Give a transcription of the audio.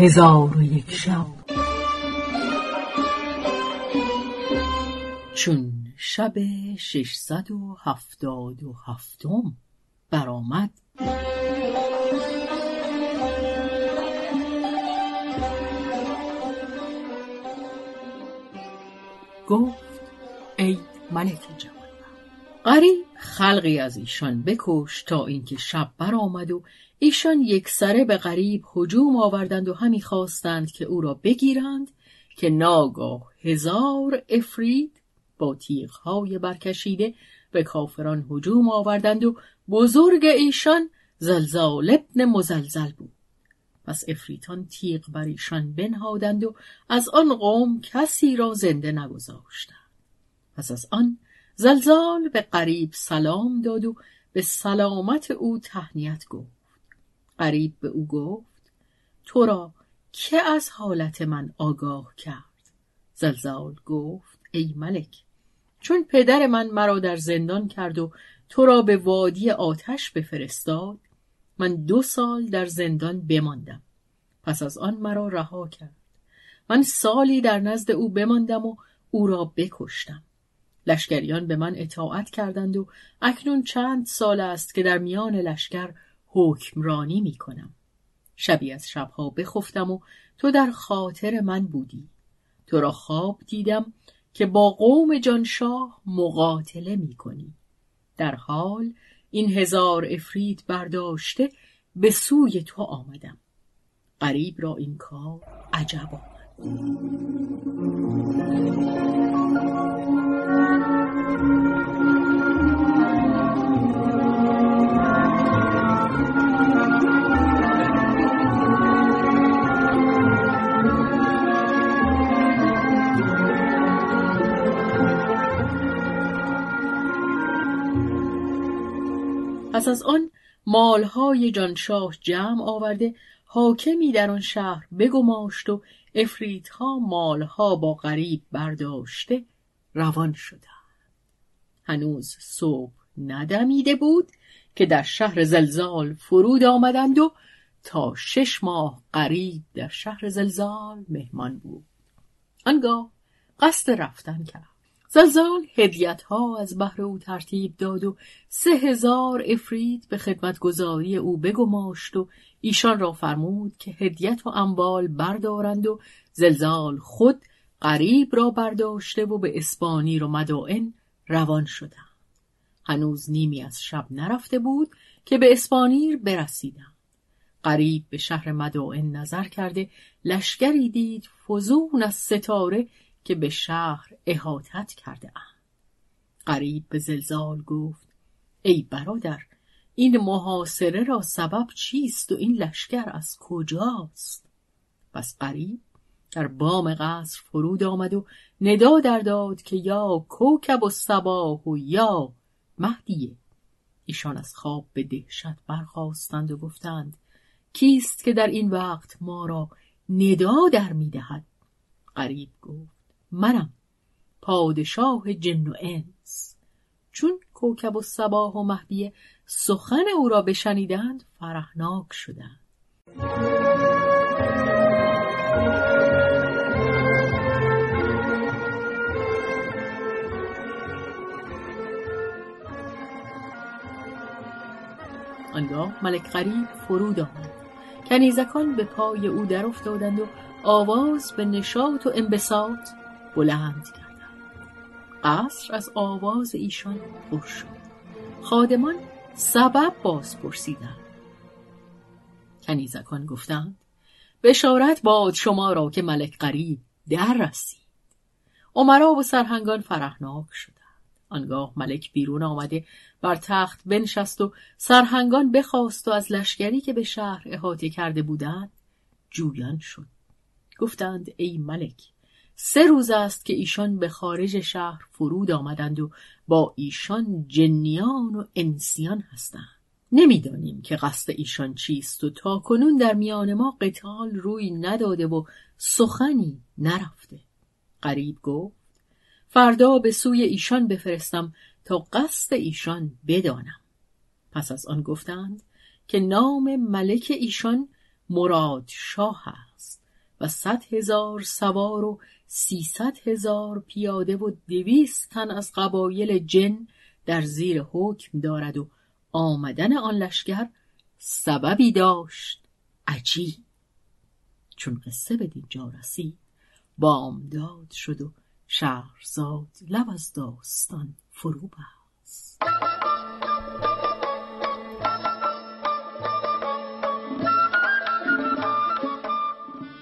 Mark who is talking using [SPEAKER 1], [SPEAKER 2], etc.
[SPEAKER 1] هزار و یک شب.
[SPEAKER 2] چون شب ششصد و هفتاد و هفتم برآمد. گفت ای ملک جوان قریب خلقی از ایشان بکش تا اینکه شب برآمد و ایشان یک سره به غریب هجوم آوردند و همی خواستند که او را بگیرند که ناگاه هزار افرید با تیغهای برکشیده به کافران هجوم آوردند و بزرگ ایشان زلزال ابن مزلزل بود. پس افریتان تیغ بر ایشان بنهادند و از آن قوم کسی را زنده نگذاشتند. پس از آن زلزال به قریب سلام داد و به سلامت او تهنیت گفت. قریب به او گفت تو را که از حالت من آگاه کرد؟ زلزال گفت ای ملک چون پدر من مرا در زندان کرد و تو را به وادی آتش بفرستاد من دو سال در زندان بماندم. پس از آن مرا رها کرد. من سالی در نزد او بماندم و او را بکشتم. لشکریان به من اطاعت کردند و اکنون چند سال است که در میان لشکر حکمرانی می کنم. شبی از شبها بخفتم و تو در خاطر من بودی. تو را خواب دیدم که با قوم جانشاه مقاتله می کنی. در حال این هزار افرید برداشته به سوی تو آمدم. قریب را این کار عجب آمد. پس از آن مالهای جانشاه جمع آورده حاکمی در آن شهر بگماشت و افریتها مالها با غریب برداشته روان شدند. هنوز صبح ندمیده بود که در شهر زلزال فرود آمدند و تا شش ماه قریب در شهر زلزال مهمان بود. آنگاه قصد رفتن کرد. زلزال هدیت ها از بهر او ترتیب داد و سه هزار افرید به خدمتگذاری او بگماشت و ایشان را فرمود که هدیت و اموال بردارند و زلزال خود قریب را برداشته و به اسپانیر و مدائن روان شدند. هنوز نیمی از شب نرفته بود که به اسپانیر برسیدند. قریب به شهر مدائن نظر کرده لشکری دید فزون از ستاره که به شهر احاطت کرده اند. قریب به زلزال گفت ای برادر این محاصره را سبب چیست و این لشکر از کجاست؟ پس قریب در بام قصر فرود آمد و ندا در داد که یا کوکب و سباه و یا مهدیه ایشان از خواب به دهشت برخواستند و گفتند کیست که در این وقت ما را ندا در می‌دهد قریب گفت منم. پادشاه جن و انس. چون کوکب و سباه و مهدیه سخن او را بشنیدند فرحناک شدند. آنگاه ملک غریب فرود آمد. کنیزکان به پای او در افتادند و آواز به نشاط و انبساط بلند کردند قصر از آواز ایشان پر شد. خادمان سبب باز پرسیدند. کنیزکان گفتند بشارت باد شما را که ملک قریب در رسید. عمرا و سرهنگان فرحناک شدند. آنگاه ملک بیرون آمده بر تخت بنشست و سرهنگان بخواست و از لشکری که به شهر احاطه کرده بودند جویان شد. گفتند ای ملک سه روز است که ایشان به خارج شهر فرود آمدند و با ایشان جنیان و انسیان هستند. نمی‌دانیم که قصد ایشان چیست و تا کنون در میان ما قتال روی نداده و سخنی نرفته. قریب گفت فردا به سوی ایشان بفرستم تا قصد ایشان بدانم. پس از آن گفتند که نام ملک ایشان مراد شاه است. و صد هزار سوار و سیصد هزار پیاده و دویست تن از قبایل جن در زیر حکم دارد و آمدن آن لشکر سببی داشت عجیب. چون قصه به دینجا رسید بامداد شد و شهرزاد لب از داستان فرو بست.